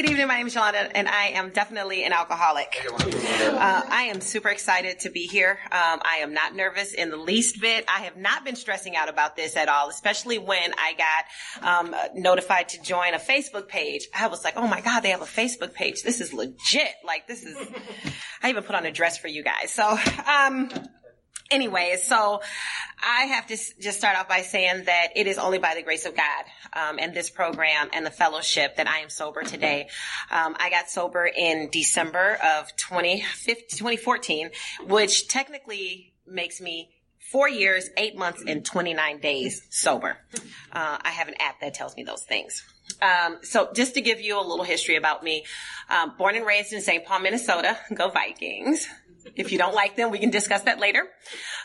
Good evening. My name is Yolanda, and I am definitely an alcoholic. Uh, I am super excited to be here. Um, I am not nervous in the least bit. I have not been stressing out about this at all, especially when I got um, notified to join a Facebook page. I was like, oh my God, they have a Facebook page. This is legit. Like, this is, I even put on a dress for you guys. So, um, Anyways, so I have to just start off by saying that it is only by the grace of God um, and this program and the fellowship that I am sober today. Um, I got sober in December of 2014, which technically makes me four years, eight months, and 29 days sober. Uh, I have an app that tells me those things. Um, so just to give you a little history about me, um, born and raised in St. Paul, Minnesota. Go Vikings. If you don't like them, we can discuss that later.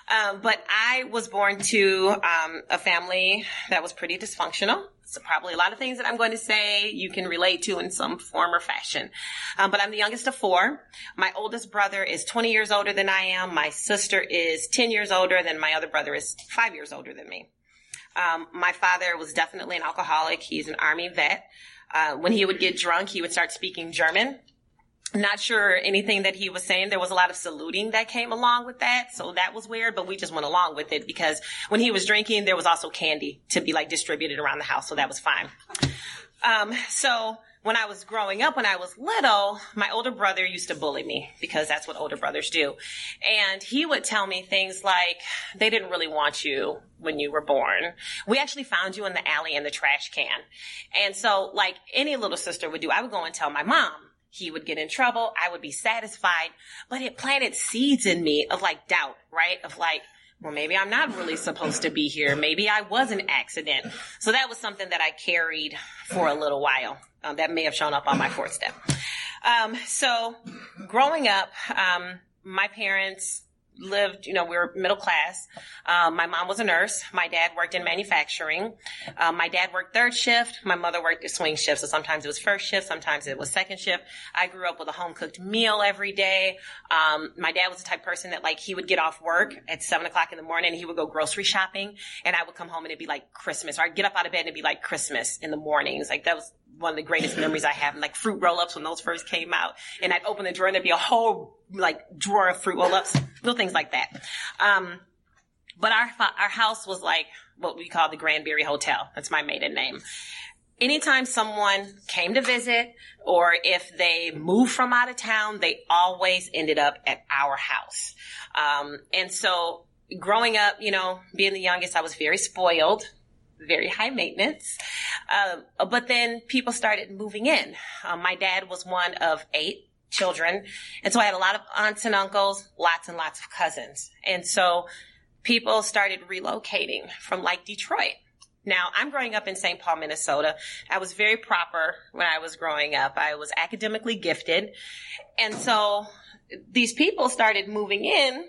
Um, but I was born to um, a family that was pretty dysfunctional. So probably a lot of things that I'm going to say you can relate to in some form or fashion. Um, but I'm the youngest of four. My oldest brother is 20 years older than I am. My sister is 10 years older. Than my other brother is five years older than me. Um, my father was definitely an alcoholic. He's an army vet. Uh, when he would get drunk, he would start speaking German not sure anything that he was saying. There was a lot of saluting that came along with that. So that was weird, but we just went along with it because when he was drinking, there was also candy to be like distributed around the house. So that was fine. Um, so when I was growing up, when I was little, my older brother used to bully me because that's what older brothers do. And he would tell me things like, they didn't really want you when you were born. We actually found you in the alley in the trash can. And so like any little sister would do, I would go and tell my mom he would get in trouble. I would be satisfied, but it planted seeds in me of like doubt, right? Of like, well, maybe I'm not really supposed to be here. Maybe I was an accident. So that was something that I carried for a little while. Um, that may have shown up on my fourth step. Um, so growing up, um, my parents lived, you know, we were middle class. Um, my mom was a nurse. My dad worked in manufacturing. Um, my dad worked third shift. My mother worked swing shift. So sometimes it was first shift. Sometimes it was second shift. I grew up with a home cooked meal every day. Um, my dad was the type person that like he would get off work at seven o'clock in the morning. He would go grocery shopping and I would come home and it'd be like Christmas or I'd get up out of bed and it'd be like Christmas in the mornings. Like that was one of the greatest memories I have, like fruit roll-ups when those first came out. And I'd open the drawer and there'd be a whole like drawer of fruit roll-ups, little things like that. Um, but our our house was like what we call the Granbury Hotel. That's my maiden name. Anytime someone came to visit or if they moved from out of town, they always ended up at our house. Um, and so growing up, you know, being the youngest, I was very spoiled very high maintenance. Uh, but then people started moving in. Um, my dad was one of eight children. And so I had a lot of aunts and uncles, lots and lots of cousins. And so people started relocating from like Detroit. Now, I'm growing up in St. Paul, Minnesota. I was very proper when I was growing up. I was academically gifted. And so these people started moving in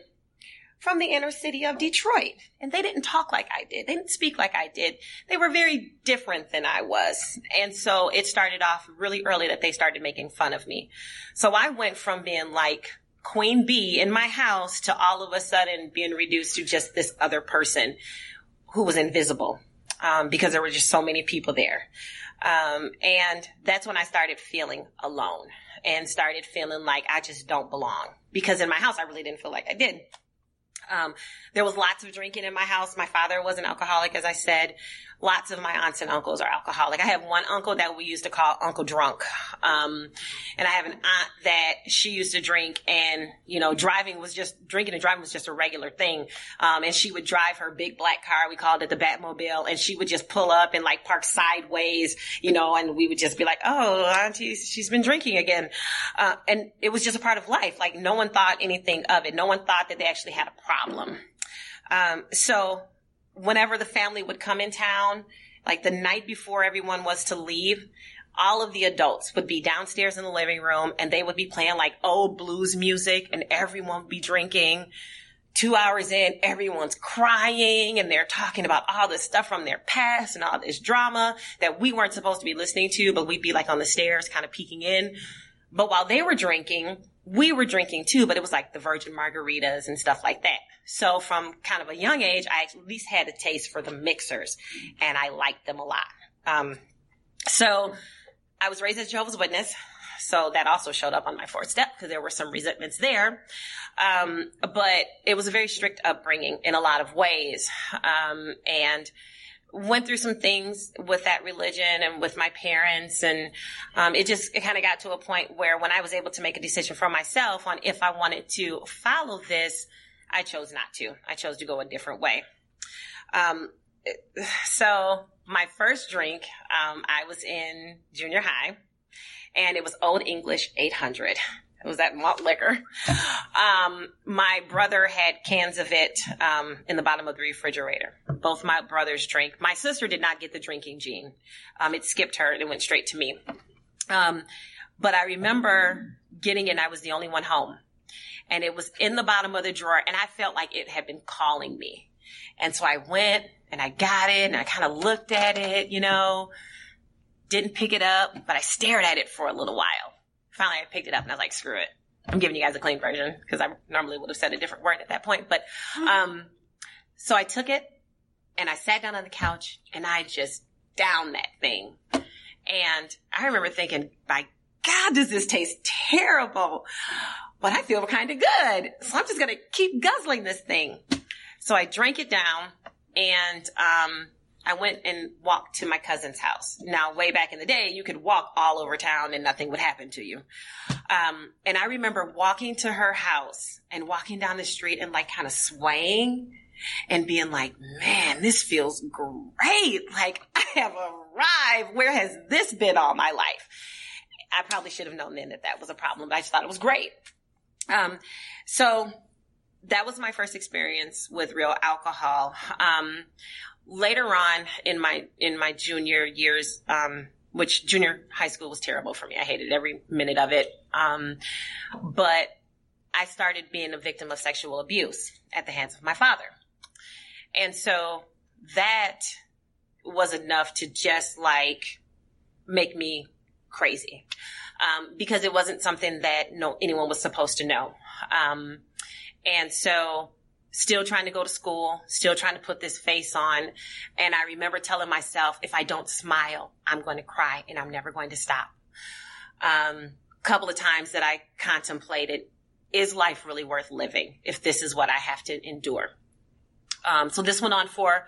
from the inner city of Detroit. And they didn't talk like I did. They didn't speak like I did. They were very different than I was. And so it started off really early that they started making fun of me. So I went from being like queen bee in my house to all of a sudden being reduced to just this other person who was invisible. Um, because there were just so many people there. Um, and that's when I started feeling alone and started feeling like I just don't belong because in my house I really didn't feel like I did. Um, there was lots of drinking in my house. My father was an alcoholic, as I said. Lots of my aunts and uncles are alcoholic. I have one uncle that we used to call Uncle Drunk. Um, and I have an aunt that she used to drink and, you know, driving was just, drinking and driving was just a regular thing. Um, and she would drive her big black car. We called it the Batmobile. And she would just pull up and like park sideways, you know, and we would just be like, oh, auntie, she's been drinking again. Uh, and it was just a part of life. Like no one thought anything of it. No one thought that they actually had a problem. Um, so whenever the family would come in town, like the night before everyone was to leave, all of the adults would be downstairs in the living room and they would be playing like old blues music and everyone would be drinking two hours in, everyone's crying and they're talking about all this stuff from their past and all this drama that we weren't supposed to be listening to, but we'd be like on the stairs kind of peeking in. But while they were drinking, we were drinking too, but it was like the virgin margaritas and stuff like that. So from kind of a young age, I at least had a taste for the mixers and I liked them a lot. Um, so I was raised as Jehovah's Witness. So that also showed up on my fourth step because there were some resentments there. Um, but it was a very strict upbringing in a lot of ways. Um, and went through some things with that religion and with my parents and um, it just it kind of got to a point where when i was able to make a decision for myself on if i wanted to follow this i chose not to i chose to go a different way um, so my first drink um, i was in junior high and it was Old English 800. It was that malt liquor. Um, my brother had cans of it um, in the bottom of the refrigerator. Both my brothers drank. My sister did not get the drinking gene. Um, it skipped her and it went straight to me. Um, but I remember getting it. I was the only one home, and it was in the bottom of the drawer, and I felt like it had been calling me. And so I went and I got it, and I kind of looked at it, you know didn't pick it up, but I stared at it for a little while. Finally, I picked it up and I was like, screw it. I'm giving you guys a clean version because I normally would have said a different word at that point. But, um, so I took it and I sat down on the couch and I just downed that thing. And I remember thinking, by God, does this taste terrible? But I feel kind of good. So I'm just going to keep guzzling this thing. So I drank it down and, um, I went and walked to my cousin's house. Now, way back in the day, you could walk all over town and nothing would happen to you. Um, and I remember walking to her house and walking down the street and like kind of swaying and being like, man, this feels great. Like I have arrived. Where has this been all my life? I probably should have known then that that was a problem, but I just thought it was great. Um, so that was my first experience with real alcohol. Um, later on in my in my junior years, um, which junior high school was terrible for me. I hated every minute of it. Um, but I started being a victim of sexual abuse at the hands of my father. And so that was enough to just like make me crazy. Um, because it wasn't something that no anyone was supposed to know. Um, and so still trying to go to school, still trying to put this face on. And I remember telling myself, if I don't smile, I'm going to cry and I'm never going to stop. Um, couple of times that I contemplated, is life really worth living if this is what I have to endure? Um, so this went on for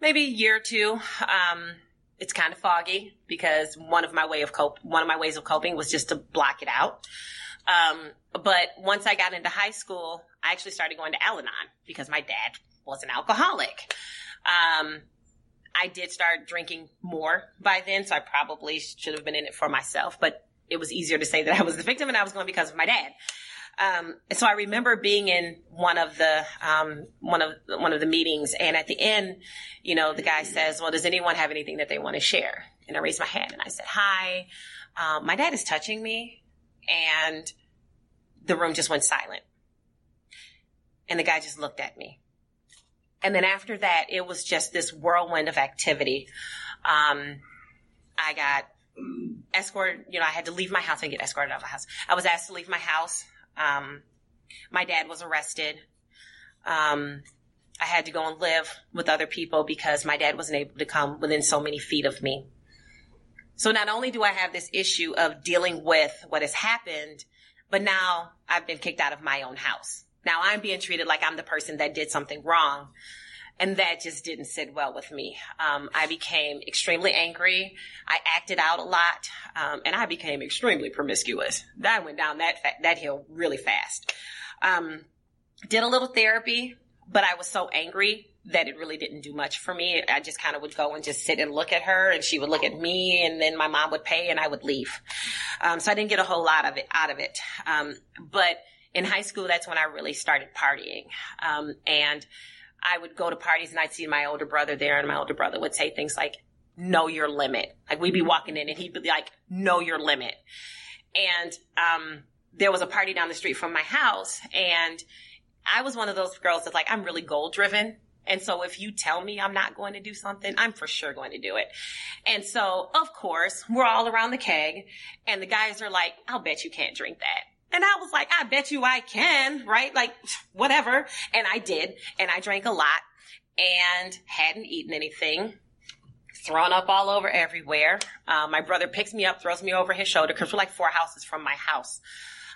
maybe a year or two. Um, it's kind of foggy because one of my way of cope, one of my ways of coping was just to block it out. Um, but once I got into high school, I actually started going to Al Anon because my dad was an alcoholic. Um, I did start drinking more by then, so I probably should have been in it for myself, but it was easier to say that I was the victim and I was going because of my dad. Um, so I remember being in one of the um, one of one of the meetings, and at the end, you know, the guy says, "Well, does anyone have anything that they want to share?" And I raised my hand and I said, "Hi, um, my dad is touching me, and the room just went silent. And the guy just looked at me. And then after that, it was just this whirlwind of activity. Um, I got escorted, you know, I had to leave my house and get escorted out of the house. I was asked to leave my house. Um, my dad was arrested. Um, I had to go and live with other people because my dad wasn't able to come within so many feet of me. So not only do I have this issue of dealing with what has happened, but now I've been kicked out of my own house. Now I'm being treated like I'm the person that did something wrong. And that just didn't sit well with me. Um, I became extremely angry. I acted out a lot, um, and I became extremely promiscuous. I went down that fa- that hill really fast. Um, did a little therapy, but I was so angry that it really didn't do much for me. I just kind of would go and just sit and look at her and she would look at me and then my mom would pay and I would leave. Um, so I didn't get a whole lot of it out of it. Um, but in high school, that's when I really started partying. Um, and I would go to parties and I'd see my older brother there and my older brother would say things like, know your limit. Like we'd be walking in and he'd be like, know your limit. And, um, there was a party down the street from my house and I was one of those girls that's like, I'm really goal driven. And so if you tell me I'm not going to do something, I'm for sure going to do it. And so, of course, we're all around the keg and the guys are like, I'll bet you can't drink that. And I was like, I bet you I can, right? Like, whatever. And I did. And I drank a lot and hadn't eaten anything. Thrown up all over everywhere. Uh, my brother picks me up, throws me over his shoulder because we're like four houses from my house.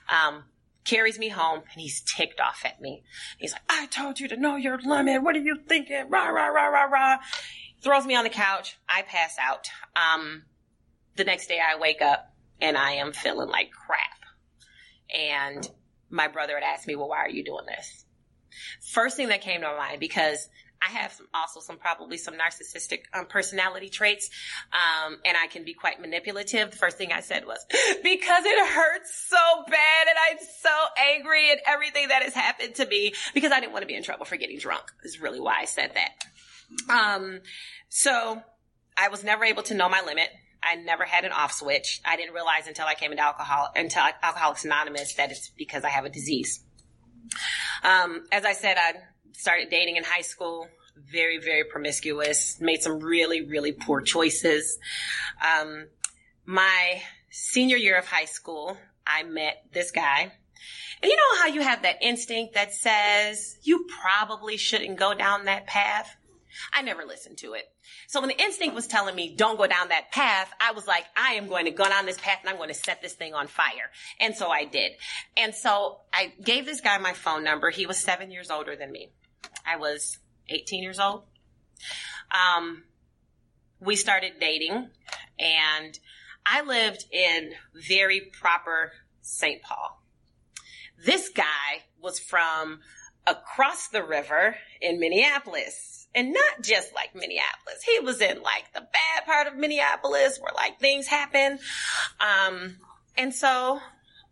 Um, carries me home and he's ticked off at me. He's like, I told you to know your limit. What are you thinking? Rah, rah, rah, rah, rah. Throws me on the couch. I pass out. Um, the next day I wake up and I am feeling like crap. And my brother had asked me, well, why are you doing this? First thing that came to my mind, because I have some, also some probably some narcissistic um, personality traits, um, and I can be quite manipulative. The first thing I said was because it hurts so bad, and I'm so angry at everything that has happened to me because I didn't want to be in trouble for getting drunk. Is really why I said that. Um, so I was never able to know my limit. I never had an off switch. I didn't realize until I came into alcohol, until Alcoholics Anonymous, that it's because I have a disease. Um, as I said, I started dating in high school, very, very promiscuous, made some really, really poor choices. Um, my senior year of high school, I met this guy. And you know how you have that instinct that says you probably shouldn't go down that path? I never listened to it. So when the instinct was telling me don't go down that path, I was like, I am going to go down this path and I'm going to set this thing on fire. And so I did. And so I gave this guy my phone number. He was seven years older than me. I was 18 years old. Um, we started dating and I lived in very proper St. Paul. This guy was from across the river in Minneapolis and not just like Minneapolis. He was in like the bad part of Minneapolis where like things happen. Um, and so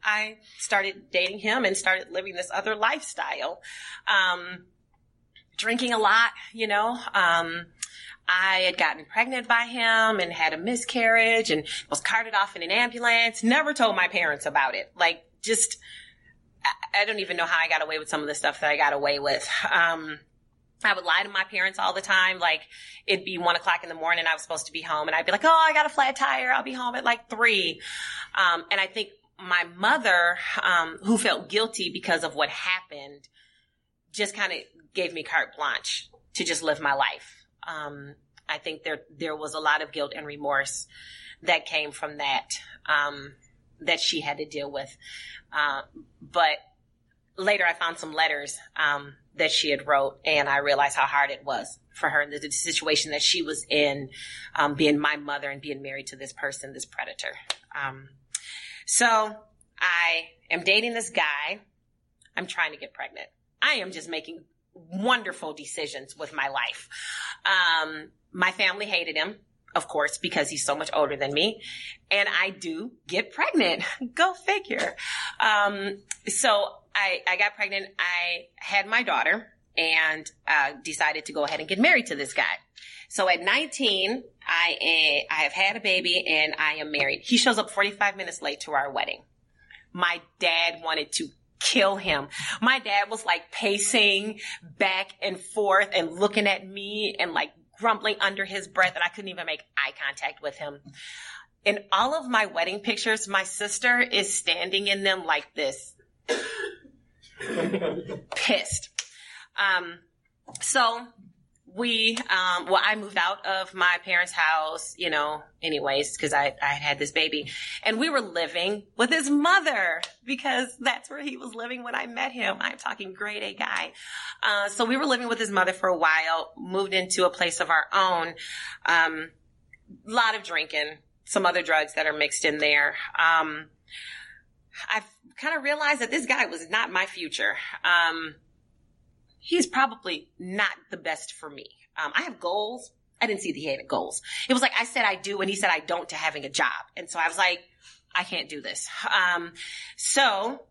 I started dating him and started living this other lifestyle. Um, drinking a lot, you know. Um, I had gotten pregnant by him and had a miscarriage and was carted off in an ambulance. Never told my parents about it. Like, just, I don't even know how I got away with some of the stuff that I got away with. Um, I would lie to my parents all the time. Like, it'd be one o'clock in the morning. I was supposed to be home and I'd be like, Oh, I got a flat tire. I'll be home at like three. Um, and I think my mother, um, who felt guilty because of what happened, just kind of gave me carte blanche to just live my life. Um, I think there there was a lot of guilt and remorse that came from that um, that she had to deal with. Uh, but later, I found some letters um, that she had wrote, and I realized how hard it was for her in the, the situation that she was in, um, being my mother and being married to this person, this predator. Um, so I am dating this guy. I'm trying to get pregnant. I am just making wonderful decisions with my life. Um, my family hated him, of course, because he's so much older than me. And I do get pregnant. Go figure. Um, so I, I got pregnant. I had my daughter and uh, decided to go ahead and get married to this guy. So at 19, I, I have had a baby and I am married. He shows up 45 minutes late to our wedding. My dad wanted to kill him. My dad was like pacing back and forth and looking at me and like grumbling under his breath and I couldn't even make eye contact with him. In all of my wedding pictures, my sister is standing in them like this. Pissed. Um, so we, um, well, I moved out of my parents' house, you know, anyways, because I, I had this baby. And we were living with his mother because that's where he was living when I met him. I'm talking grade A guy. Uh, so we were living with his mother for a while, moved into a place of our own. Um, lot of drinking, some other drugs that are mixed in there. Um, I've kind of realized that this guy was not my future. Um, he's probably not the best for me. Um, I have goals. I didn't see that he had goals. It was like I said I do, and he said I don't to having a job. And so I was like, I can't do this. Um, so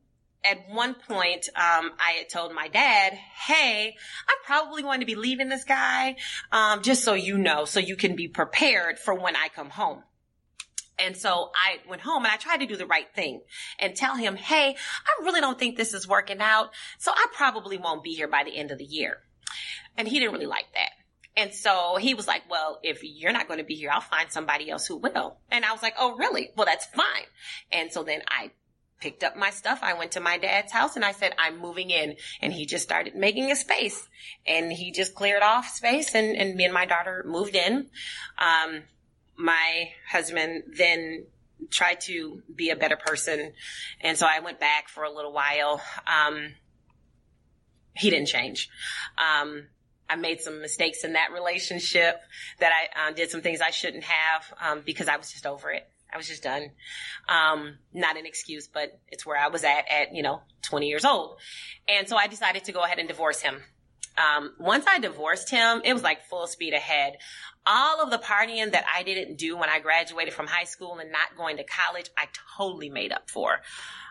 at one point, um, I had told my dad, "Hey, I'm probably going to be leaving this guy, um, just so you know, so you can be prepared for when I come home." And so I went home and I tried to do the right thing and tell him, Hey, I really don't think this is working out. So I probably won't be here by the end of the year. And he didn't really like that. And so he was like, well, if you're not going to be here, I'll find somebody else who will. And I was like, oh, really? Well, that's fine. And so then I picked up my stuff. I went to my dad's house and I said, I'm moving in. And he just started making a space and he just cleared off space and, and me and my daughter moved in. Um, my husband then tried to be a better person. And so I went back for a little while. Um, he didn't change. Um, I made some mistakes in that relationship that I uh, did some things I shouldn't have um, because I was just over it. I was just done. Um, not an excuse, but it's where I was at at you know 20 years old, and so I decided to go ahead and divorce him. Um, once I divorced him, it was like full speed ahead. All of the partying that I didn't do when I graduated from high school and not going to college, I totally made up for.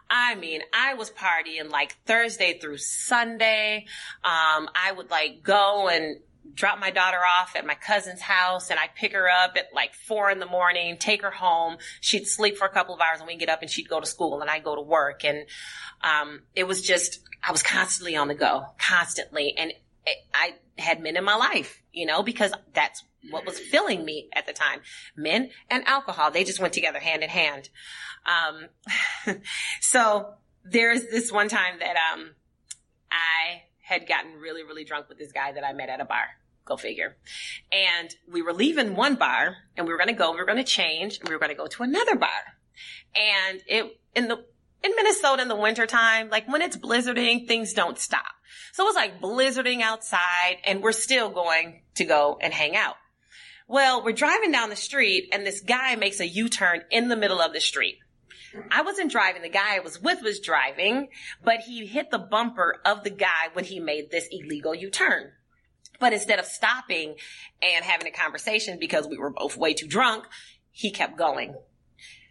I mean, I was partying like Thursday through Sunday. Um, I would like go and drop my daughter off at my cousin's house and I'd pick her up at like four in the morning, take her home. She'd sleep for a couple of hours and we'd get up and she'd go to school and I'd go to work. And, um, it was just, I was constantly on the go, constantly. And I had men in my life, you know, because that's what was filling me at the time. Men and alcohol, they just went together hand in hand. Um, so there's this one time that, um, I had gotten really, really drunk with this guy that I met at a bar. Go figure. And we were leaving one bar and we were going to go, we were going to change and we were going to go to another bar. And it, in the, in Minnesota in the wintertime, like when it's blizzarding, things don't stop. So it was like blizzarding outside and we're still going to go and hang out. Well, we're driving down the street and this guy makes a U-turn in the middle of the street. I wasn't driving. The guy I was with was driving, but he hit the bumper of the guy when he made this illegal U-turn. But instead of stopping and having a conversation because we were both way too drunk, he kept going.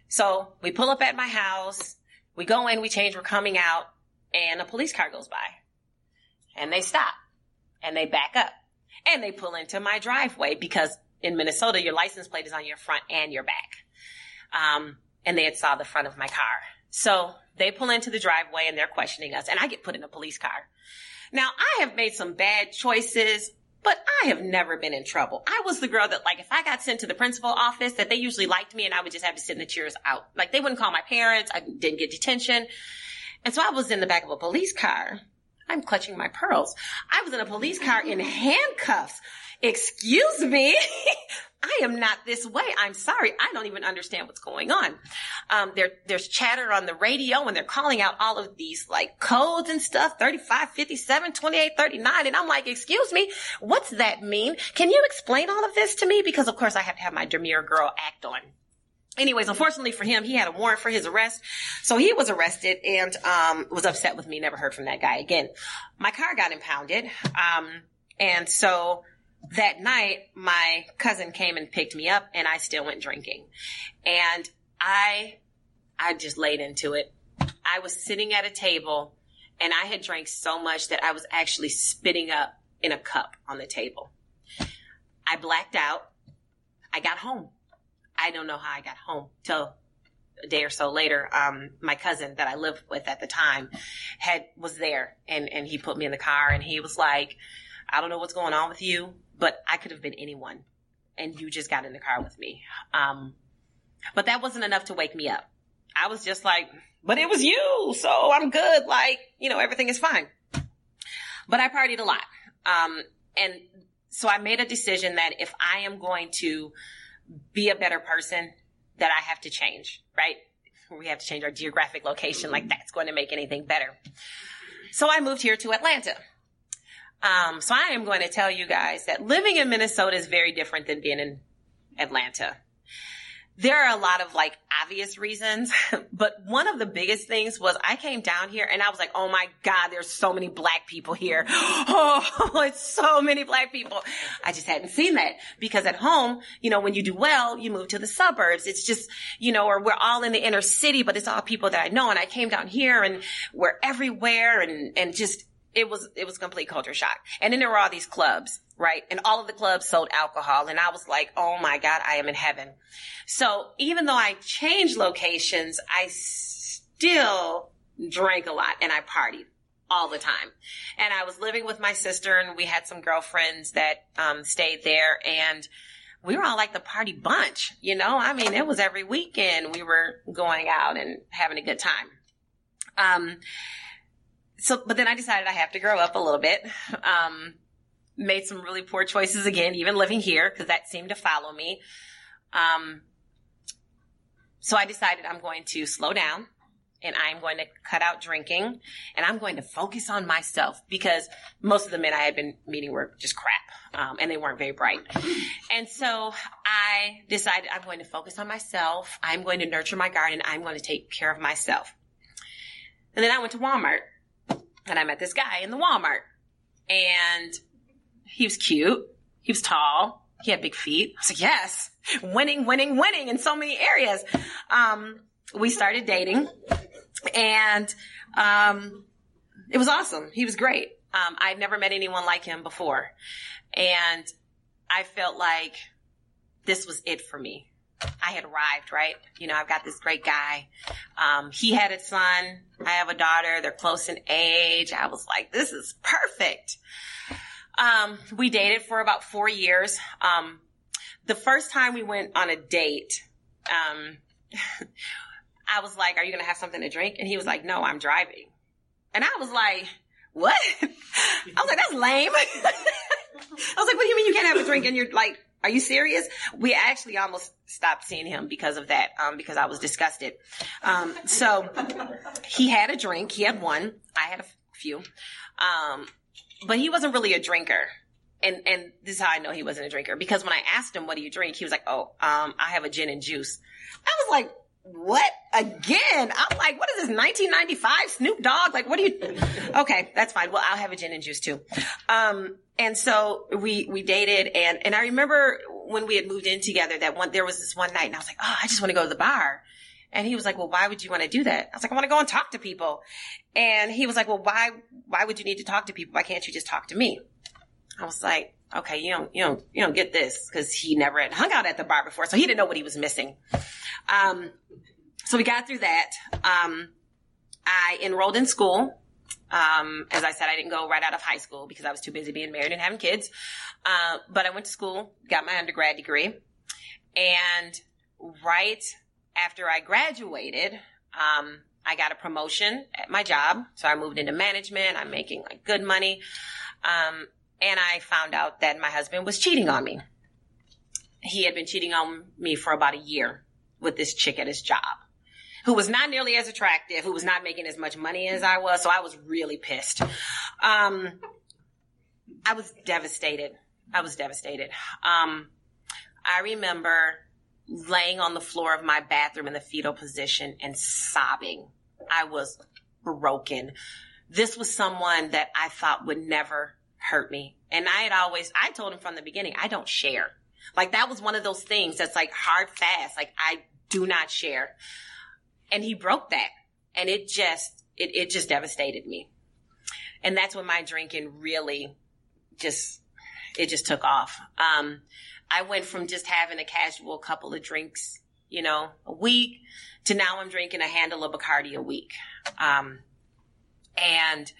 So we pull up at my house. We go in, we change, we're coming out and a police car goes by and they stop and they back up and they pull into my driveway because in Minnesota, your license plate is on your front and your back. Um, and they had saw the front of my car. So they pull into the driveway and they're questioning us and I get put in a police car. Now I have made some bad choices, but I have never been in trouble. I was the girl that like, if I got sent to the principal office that they usually liked me and I would just have to sit in the chairs out. Like they wouldn't call my parents. I didn't get detention. And so I was in the back of a police car. I'm clutching my pearls. I was in a police car in handcuffs excuse me. I am not this way. I'm sorry. I don't even understand what's going on. Um, there, there's chatter on the radio and they're calling out all of these like codes and stuff, 35, 57, 28, 39. And I'm like, excuse me, what's that mean? Can you explain all of this to me? Because of course I have to have my demure girl act on. Anyways, unfortunately for him, he had a warrant for his arrest. So he was arrested and, um, was upset with me. Never heard from that guy again. My car got impounded. Um, and so, that night, my cousin came and picked me up and I still went drinking. And I, I just laid into it. I was sitting at a table and I had drank so much that I was actually spitting up in a cup on the table. I blacked out. I got home. I don't know how I got home till a day or so later. Um, my cousin that I lived with at the time had, was there and, and he put me in the car and he was like, I don't know what's going on with you, but I could have been anyone. And you just got in the car with me. Um, but that wasn't enough to wake me up. I was just like, but it was you. So I'm good. Like, you know, everything is fine. But I partied a lot. Um, and so I made a decision that if I am going to be a better person, that I have to change, right? We have to change our geographic location. Like that's going to make anything better. So I moved here to Atlanta. Um, so I am going to tell you guys that living in Minnesota is very different than being in Atlanta. There are a lot of like obvious reasons, but one of the biggest things was I came down here and I was like, oh my God, there's so many black people here. Oh, it's so many black people. I just hadn't seen that because at home, you know, when you do well, you move to the suburbs. It's just, you know, or we're all in the inner city, but it's all people that I know. And I came down here and we're everywhere and, and just it was it was complete culture shock. And then there were all these clubs, right? And all of the clubs sold alcohol, and I was like, oh my god, I am in heaven. So even though I changed locations, I still drank a lot and I partied all the time. And I was living with my sister, and we had some girlfriends that um, stayed there, and we were all like the party bunch, you know? I mean, it was every weekend we were going out and having a good time. Um, so, but then I decided I have to grow up a little bit. Um, made some really poor choices again, even living here, because that seemed to follow me. Um, so I decided I'm going to slow down and I'm going to cut out drinking and I'm going to focus on myself because most of the men I had been meeting were just crap. Um, and they weren't very bright. And so I decided I'm going to focus on myself. I'm going to nurture my garden. I'm going to take care of myself. And then I went to Walmart and I met this guy in the Walmart and he was cute. He was tall. He had big feet. I was like, yes, winning, winning, winning in so many areas. Um, we started dating and, um, it was awesome. He was great. Um, I'd never met anyone like him before. And I felt like this was it for me. I had arrived, right? You know, I've got this great guy. Um, he had a son. I have a daughter. They're close in age. I was like, this is perfect. Um, we dated for about four years. Um, the first time we went on a date, um, I was like, are you going to have something to drink? And he was like, no, I'm driving. And I was like, what? I was like, that's lame. I was like, what do you mean you can't have a drink and you're like, are you serious? We actually almost stopped seeing him because of that, um, because I was disgusted. Um, so he had a drink. He had one. I had a few. Um, but he wasn't really a drinker. And, and this is how I know he wasn't a drinker because when I asked him, what do you drink? He was like, oh, um, I have a gin and juice. I was like, what again? I'm like, what is this? 1995 Snoop Dogg? Like, what do you? Okay, that's fine. Well, I'll have a gin and juice too. Um, and so we we dated, and and I remember when we had moved in together that one there was this one night, and I was like, oh, I just want to go to the bar. And he was like, well, why would you want to do that? I was like, I want to go and talk to people. And he was like, well, why, why would you need to talk to people? Why can't you just talk to me? I was like, okay, you don't, you don't, you don't get this because he never had hung out at the bar before. So he didn't know what he was missing. Um, so we got through that. Um, I enrolled in school. Um, as I said, I didn't go right out of high school because I was too busy being married and having kids. Uh, but I went to school, got my undergrad degree, and right after I graduated, um, I got a promotion at my job. So I moved into management. I'm making like good money. Um, and I found out that my husband was cheating on me. He had been cheating on me for about a year with this chick at his job who was not nearly as attractive, who was not making as much money as I was. So I was really pissed. Um, I was devastated. I was devastated. Um, I remember laying on the floor of my bathroom in the fetal position and sobbing. I was broken. This was someone that I thought would never hurt me. And I had always, I told him from the beginning, I don't share. Like that was one of those things that's like hard fast. Like I do not share. And he broke that. And it just, it, it just devastated me. And that's when my drinking really just, it just took off. Um, I went from just having a casual couple of drinks, you know, a week to now I'm drinking a handle of Bacardi a week. Um, and,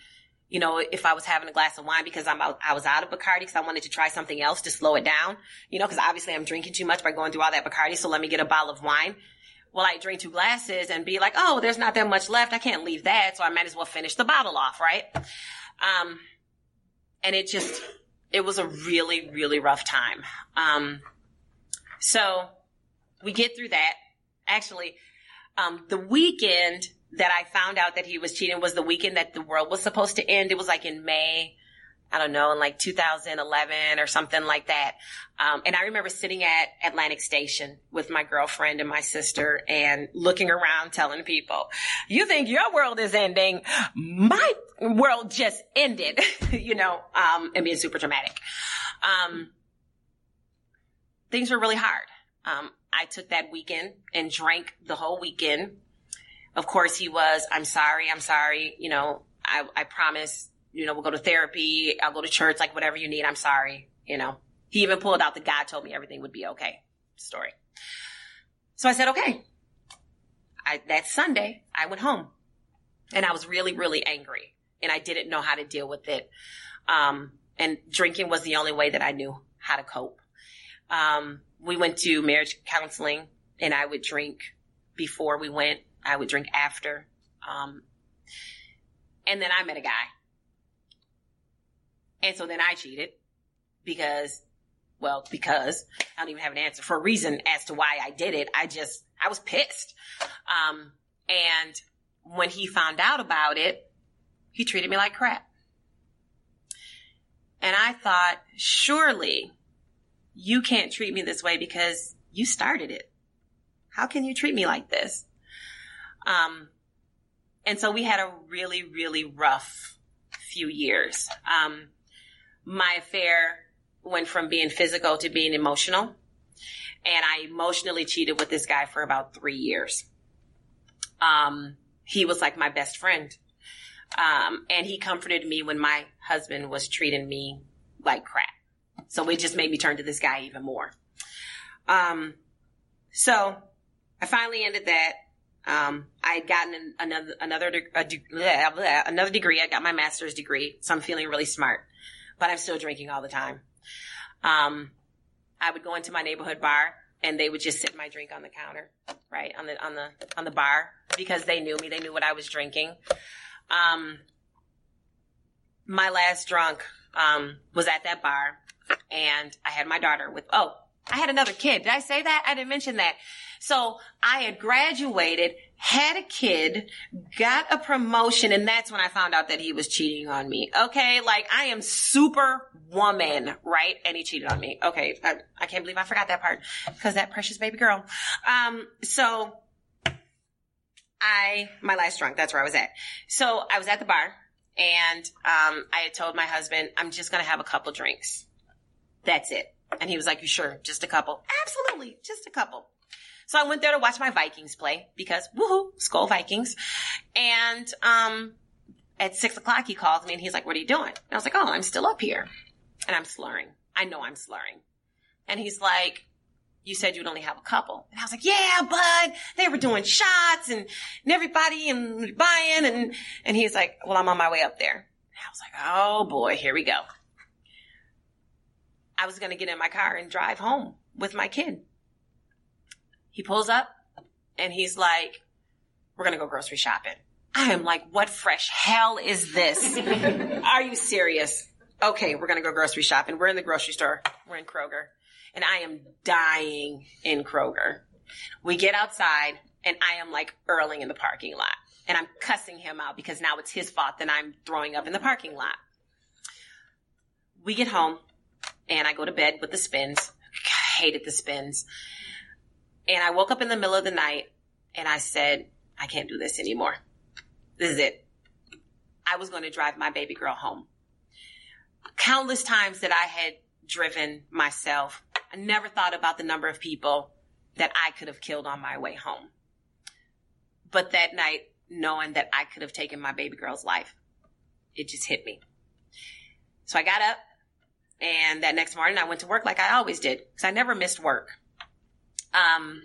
you know, if I was having a glass of wine because I'm out, I was out of Bacardi because I wanted to try something else to slow it down, you know, because obviously I'm drinking too much by going through all that Bacardi. So let me get a bottle of wine. Well, I drink two glasses and be like, oh, there's not that much left. I can't leave that. So I might as well finish the bottle off, right? Um, and it just, it was a really, really rough time. Um, so we get through that. Actually, um, the weekend that I found out that he was cheating was the weekend that the world was supposed to end. It was like in May. I don't know, in like 2011 or something like that. Um, and I remember sitting at Atlantic Station with my girlfriend and my sister and looking around telling people, you think your world is ending. My world just ended, you know, um, and being super dramatic. Um, things were really hard. Um, I took that weekend and drank the whole weekend of course he was, I'm sorry, I'm sorry, you know, I, I promise you know, we'll go to therapy. I'll go to church, like whatever you need. I'm sorry. You know, he even pulled out the God told me everything would be okay story. So I said, okay. I, that Sunday, I went home and I was really, really angry and I didn't know how to deal with it. Um, and drinking was the only way that I knew how to cope. Um, we went to marriage counseling and I would drink before we went. I would drink after. Um, and then I met a guy. And so then I cheated because, well, because I don't even have an answer for a reason as to why I did it. I just, I was pissed. Um, and when he found out about it, he treated me like crap. And I thought, surely you can't treat me this way because you started it. How can you treat me like this? Um, and so we had a really, really rough few years. Um, my affair went from being physical to being emotional. And I emotionally cheated with this guy for about three years. Um, he was like my best friend. Um, and he comforted me when my husband was treating me like crap. So it just made me turn to this guy even more. Um, so I finally ended that. Um, I had gotten another another de- blah, blah, another degree. I got my master's degree, so I'm feeling really smart. But I'm still drinking all the time. Um, I would go into my neighborhood bar, and they would just sit my drink on the counter, right on the on the on the bar because they knew me. They knew what I was drinking. Um, my last drunk um, was at that bar, and I had my daughter with. Oh, I had another kid. Did I say that? I didn't mention that. So I had graduated, had a kid, got a promotion, and that's when I found out that he was cheating on me. Okay, like I am super woman, right? And he cheated on me. Okay, I, I can't believe I forgot that part because that precious baby girl. Um, so I my last drunk. That's where I was at. So I was at the bar, and um, I had told my husband, I'm just gonna have a couple drinks. That's it. And he was like, You sure? Just a couple? Absolutely, just a couple. So I went there to watch my Vikings play because woohoo, Skol Vikings. And um, at six o'clock he calls me and he's like, What are you doing? And I was like, Oh, I'm still up here. And I'm slurring. I know I'm slurring. And he's like, you said you'd only have a couple. And I was like, yeah, but they were doing shots and, and everybody and buying and, and he's like, well, I'm on my way up there. And I was like, oh boy, here we go. I was going to get in my car and drive home with my kid. He pulls up and he's like, we're going to go grocery shopping. I am like, what fresh hell is this? Are you serious? Okay, we're going to go grocery shopping. We're in the grocery store. We're in Kroger and I am dying in Kroger. We get outside and I am like earling in the parking lot and I'm cussing him out because now it's his fault that I'm throwing up in the parking lot. We get home and I go to bed with the spins. I hated the spins. And I woke up in the middle of the night and I said, I can't do this anymore. This is it. I was going to drive my baby girl home. Countless times that I had driven myself I never thought about the number of people that I could have killed on my way home. But that night, knowing that I could have taken my baby girl's life, it just hit me. So I got up and that next morning I went to work like I always did because I never missed work. Um,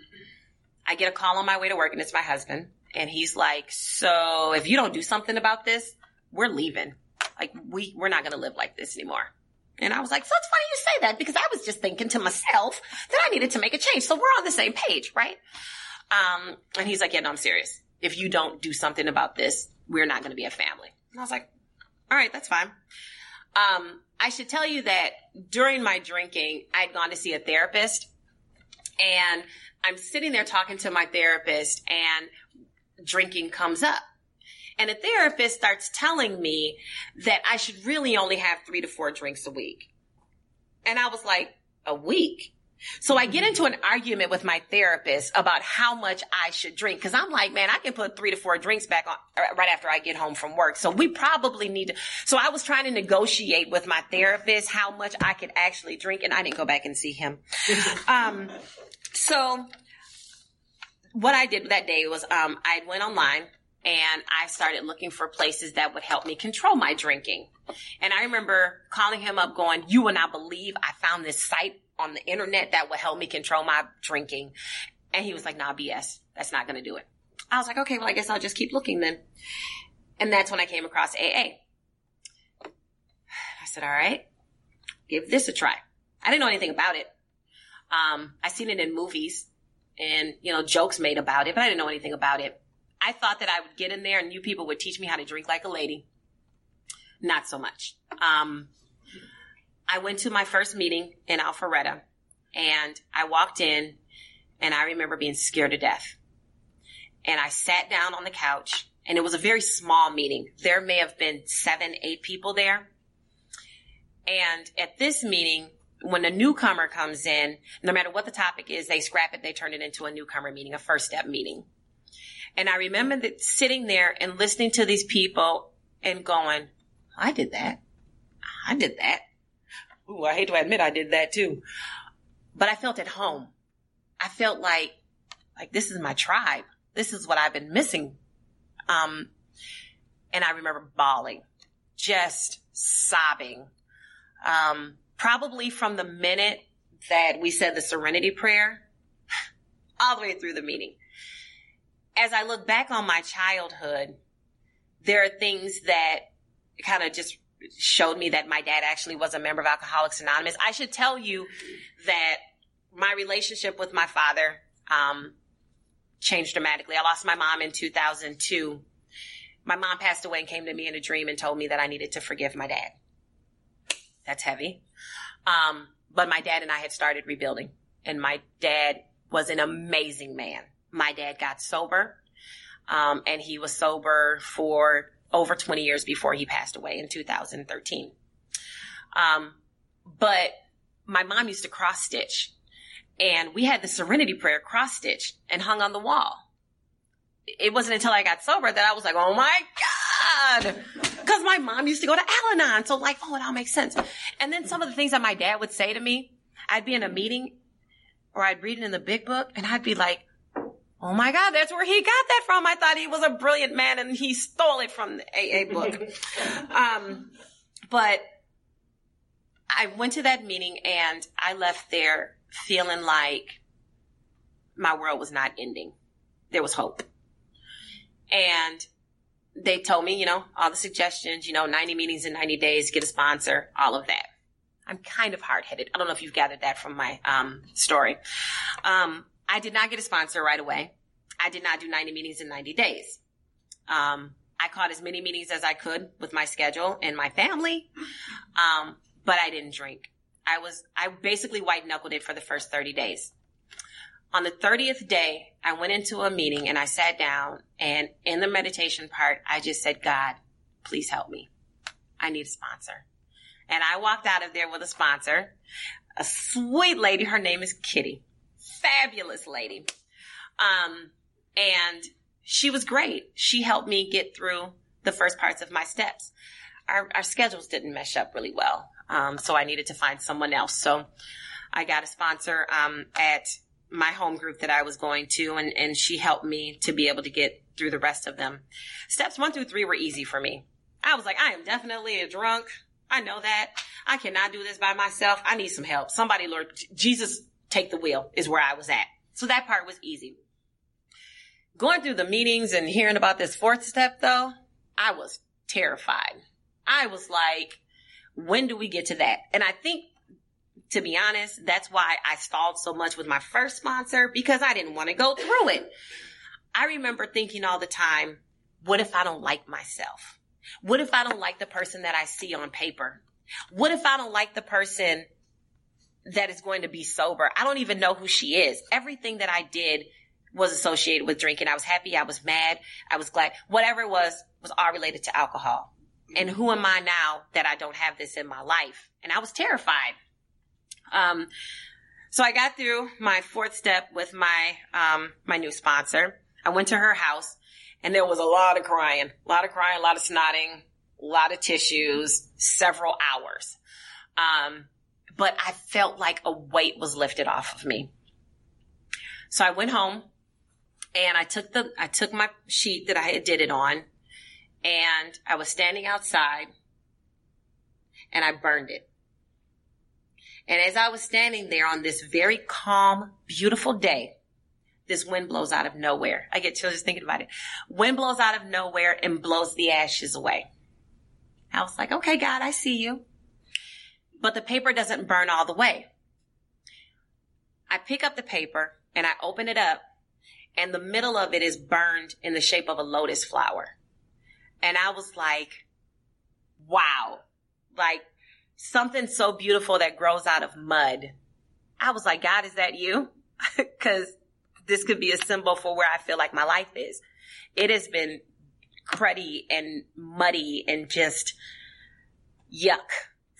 I get a call on my way to work and it's my husband and he's like, so if you don't do something about this, we're leaving. Like we, we're not going to live like this anymore. And I was like, so it's funny you say that because I was just thinking to myself that I needed to make a change. So we're on the same page, right? Um, and he's like, yeah, no, I'm serious. If you don't do something about this, we're not going to be a family. And I was like, all right, that's fine. Um, I should tell you that during my drinking, I'd gone to see a therapist and I'm sitting there talking to my therapist and drinking comes up. And a therapist starts telling me that I should really only have three to four drinks a week. And I was like, a week? So I get into an argument with my therapist about how much I should drink. Cause I'm like, man, I can put three to four drinks back on uh, right after I get home from work. So we probably need to. So I was trying to negotiate with my therapist how much I could actually drink. And I didn't go back and see him. um, so what I did that day was, um, I went online and I started looking for places that would help me control my drinking. And I remember calling him up going, you will not believe I found this site on the internet that would help me control my drinking. And he was like, nah, BS. That's not going to do it. I was like, okay, well, I guess I'll just keep looking then. And that's when I came across AA. I said, all right, give this a try. I didn't know anything about it. Um, I seen it in movies and, you know, jokes made about it, but I didn't know anything about it. I thought that I would get in there and you people would teach me how to drink like a lady. Not so much. Um, I went to my first meeting in Alpharetta and I walked in and I remember being scared to death. And I sat down on the couch and it was a very small meeting. There may have been seven, eight people there. And at this meeting, when a newcomer comes in, no matter what the topic is, they scrap it, they turn it into a newcomer meeting, a first step meeting. And I remember that sitting there and listening to these people and going, I did that. I did that. Ooh, I hate to admit I did that too. But I felt at home. I felt like, like this is my tribe. This is what I've been missing. Um, and I remember bawling, just sobbing. Um, probably from the minute that we said the serenity prayer all the way through the meeting as I look back on my childhood, there are things that kind of just showed me that my dad actually was a member of Alcoholics Anonymous. I should tell you that my relationship with my father um, changed dramatically. I lost my mom in 2002. My mom passed away and came to me in a dream and told me that I needed to forgive my dad. That's heavy. Um, but my dad and I had started rebuilding, and my dad was an amazing man my dad got sober. Um, and he was sober for over 20 years before he passed away in 2013. Um, but my mom used to cross stitch and we had the serenity prayer cross stitch and hung on the wall. It wasn't until I got sober that I was like, oh my God. Cause my mom used to go to Al Anon. So like, oh, it all makes sense. And then some of the things that my dad would say to me, I'd be in a meeting or I'd read it in the big book and I'd be like, Oh my God, that's where he got that from. I thought he was a brilliant man and he stole it from the AA book. um, but I went to that meeting and I left there feeling like my world was not ending. There was hope. And they told me, you know, all the suggestions, you know, 90 meetings in 90 days, get a sponsor, all of that. I'm kind of hard headed. I don't know if you've gathered that from my um, story. Um, I did not get a sponsor right away. I did not do 90 meetings in 90 days. Um, I caught as many meetings as I could with my schedule and my family. Um, but I didn't drink. I was, I basically white knuckled it for the first 30 days. On the 30th day, I went into a meeting and I sat down and in the meditation part, I just said, God, please help me. I need a sponsor. And I walked out of there with a sponsor, a sweet lady. Her name is Kitty fabulous lady. Um, and she was great. She helped me get through the first parts of my steps. Our, our schedules didn't mesh up really well. Um, so I needed to find someone else. So I got a sponsor, um, at my home group that I was going to and, and she helped me to be able to get through the rest of them. Steps one through three were easy for me. I was like, I am definitely a drunk. I know that. I cannot do this by myself. I need some help. Somebody, Lord, Jesus take the wheel is where I was at. So that part was easy. Going through the meetings and hearing about this fourth step though, I was terrified. I was like, when do we get to that? And I think to be honest, that's why I stalled so much with my first sponsor because I didn't want to go through it. I remember thinking all the time, what if I don't like myself? What if I don't like the person that I see on paper? What if I don't like the person that is going to be sober. I don't even know who she is. Everything that I did was associated with drinking. I was happy. I was mad. I was glad. Whatever it was, was all related to alcohol. And who am I now that I don't have this in my life? And I was terrified. Um, so I got through my fourth step with my, um, my new sponsor. I went to her house and there was a lot of crying, a lot of crying, a lot of snotting, a lot of tissues, several hours. Um, but I felt like a weight was lifted off of me. So I went home And I took the, I took my sheet that I had did it on and I was standing outside and I burned it. And as I was standing there on this very calm, beautiful day, this wind blows out of nowhere. I get chills just thinking about it. Wind blows out of nowhere and blows the ashes away. I was like, okay, God, I see you. But the paper doesn't burn all the way. I pick up the paper and I open it up and the middle of it is burned in the shape of a lotus flower. And I was like, wow, like something so beautiful that grows out of mud. I was like, God, is that you? Cause this could be a symbol for where I feel like my life is. It has been cruddy and muddy and just yuck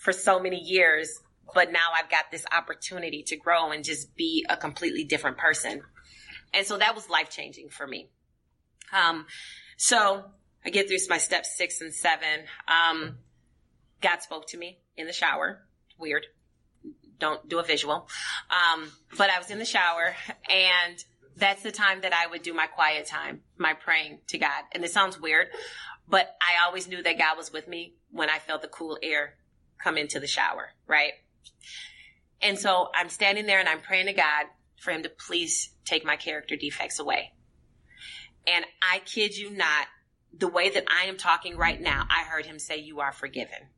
for so many years. But now I've got this opportunity to grow and just be a completely different person. And so that was life changing for me. Um, so I get through my steps six and seven. Um, God spoke to me in the shower. Weird. Don't do a visual. Um, but I was in the shower and that's the time that I would do my quiet time, my praying to God. And it sounds weird, but I always knew that God was with me when I felt the cool air come into the shower, right? And so I'm standing there and I'm praying to God for him to please take my character defects away. And I kid you not, the way that I am talking right now, I heard him say, you are forgiven.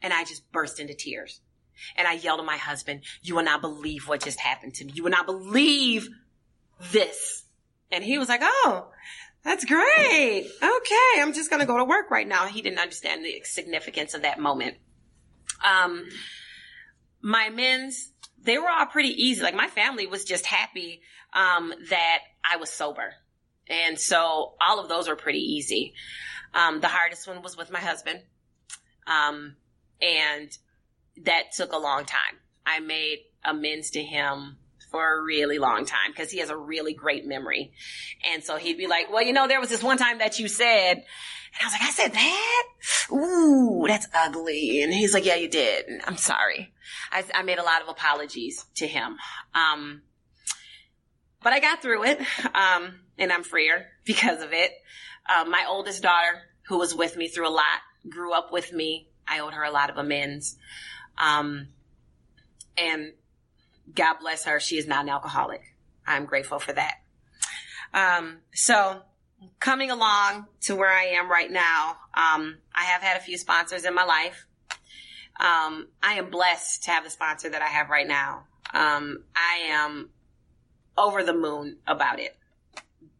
And I just burst into tears. And I yelled at my husband, you will not believe what just happened to me. You will not believe this. And he was like, oh, that's great. Okay. I'm just going to go to work right now. He didn't understand the significance of that moment. Um, my amends, they were all pretty easy. Like my family was just happy, um, that I was sober. And so all of those were pretty easy. Um, the hardest one was with my husband. Um, and that took a long time. I made amends to him for a really long time because he has a really great memory. And so he'd be like, well, you know, there was this one time that you said, and I was like, I said that? Ooh, that's ugly. And he's like, yeah, you did. And I'm sorry. I, I, made a lot of apologies to him. Um, but I got through it. Um, and I'm freer because of it. Um, my oldest daughter, who was with me through a lot, grew up with me. I owed her a lot of amends. Um, and God bless her. She is not an alcoholic. I'm grateful for that. Um, so coming along to where I am right now, um, I have had a few sponsors in my life. Um, I am blessed to have the sponsor that I have right now. Um, I am over the moon about it.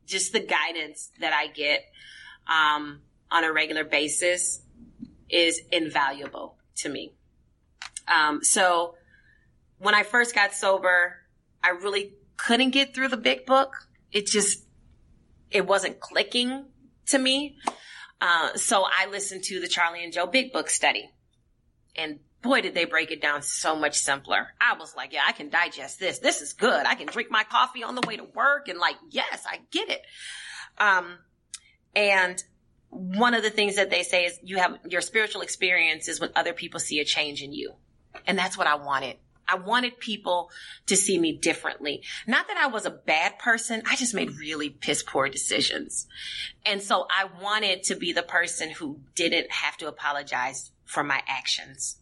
Just the guidance that I get um, on a regular basis is invaluable to me. Um, so when I first got sober, I really couldn't get through the big book. It just, it wasn't clicking to me. Uh, so I listened to the Charlie and Joe Big Book study. And boy, did they break it down so much simpler. I was like, yeah, I can digest this. This is good. I can drink my coffee on the way to work and like, yes, I get it. Um, and one of the things that they say is you have your spiritual experiences when other people see a change in you. And that's what I wanted. I wanted people to see me differently. Not that I was a bad person. I just made really piss poor decisions. And so I wanted to be the person who didn't have to apologize for my actions.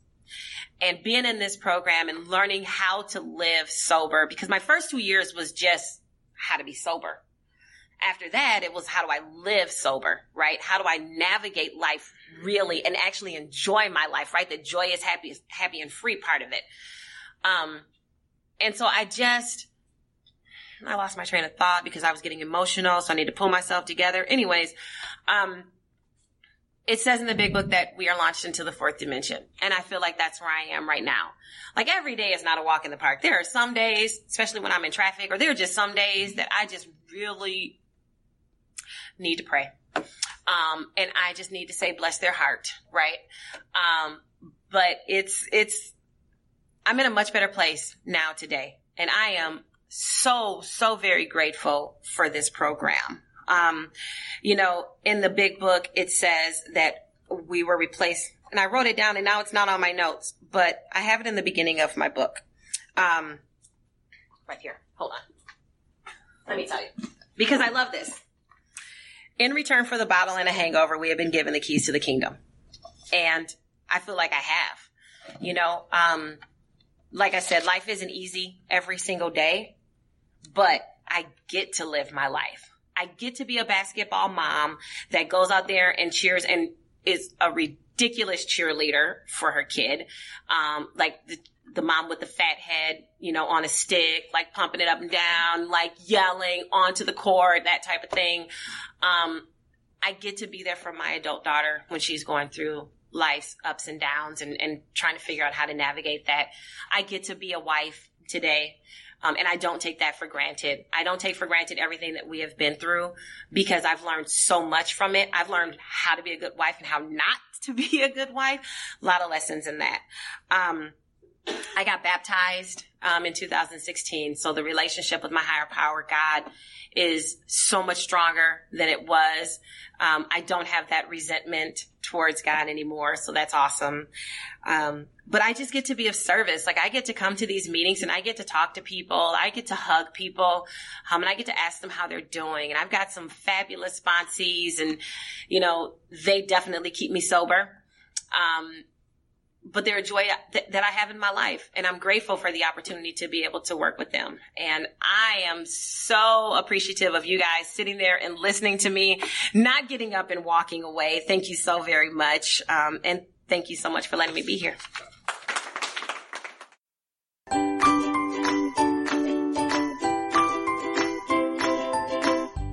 And being in this program and learning how to live sober, because my first two years was just how to be sober. After that, it was how do I live sober, right? How do I navigate life really and actually enjoy my life, right? The joy is happy, happy and free part of it. Um, and so I just, I lost my train of thought because I was getting emotional. So I need to pull myself together. Anyways, um, it says in the big book that we are launched into the fourth dimension. And I feel like that's where I am right now. Like every day is not a walk in the park. There are some days, especially when I'm in traffic, or there are just some days that I just really need to pray. Um, and I just need to say, bless their heart, right? Um, but it's, it's, I'm in a much better place now today. And I am so, so very grateful for this program. Um, you know, in the big book, it says that we were replaced and I wrote it down and now it's not on my notes, but I have it in the beginning of my book. Um, right here. Hold on. Let me tell you. because I love this. In return for the bottle and a hangover, we have been given the keys to the kingdom. And I feel like I have. You know, um, like I said, life isn't easy every single day, but I get to live my life. I get to be a basketball mom that goes out there and cheers and is a ridiculous cheerleader for her kid. Um, like the, the mom with the fat head, you know, on a stick, like pumping it up and down, like yelling onto the court, that type of thing. Um, I get to be there for my adult daughter when she's going through life's ups and downs and, and trying to figure out how to navigate that. I get to be a wife today. Um, and I don't take that for granted. I don't take for granted everything that we have been through because I've learned so much from it. I've learned how to be a good wife and how not to be a good wife. A lot of lessons in that. Um, I got baptized um, in 2016, so the relationship with my higher power, God, is so much stronger than it was. Um, I don't have that resentment towards God anymore, so that's awesome. Um, but I just get to be of service. Like I get to come to these meetings and I get to talk to people. I get to hug people, um, and I get to ask them how they're doing. And I've got some fabulous sponsees, and you know they definitely keep me sober. Um, but they're a joy th- that I have in my life. And I'm grateful for the opportunity to be able to work with them. And I am so appreciative of you guys sitting there and listening to me, not getting up and walking away. Thank you so very much. Um, and thank you so much for letting me be here.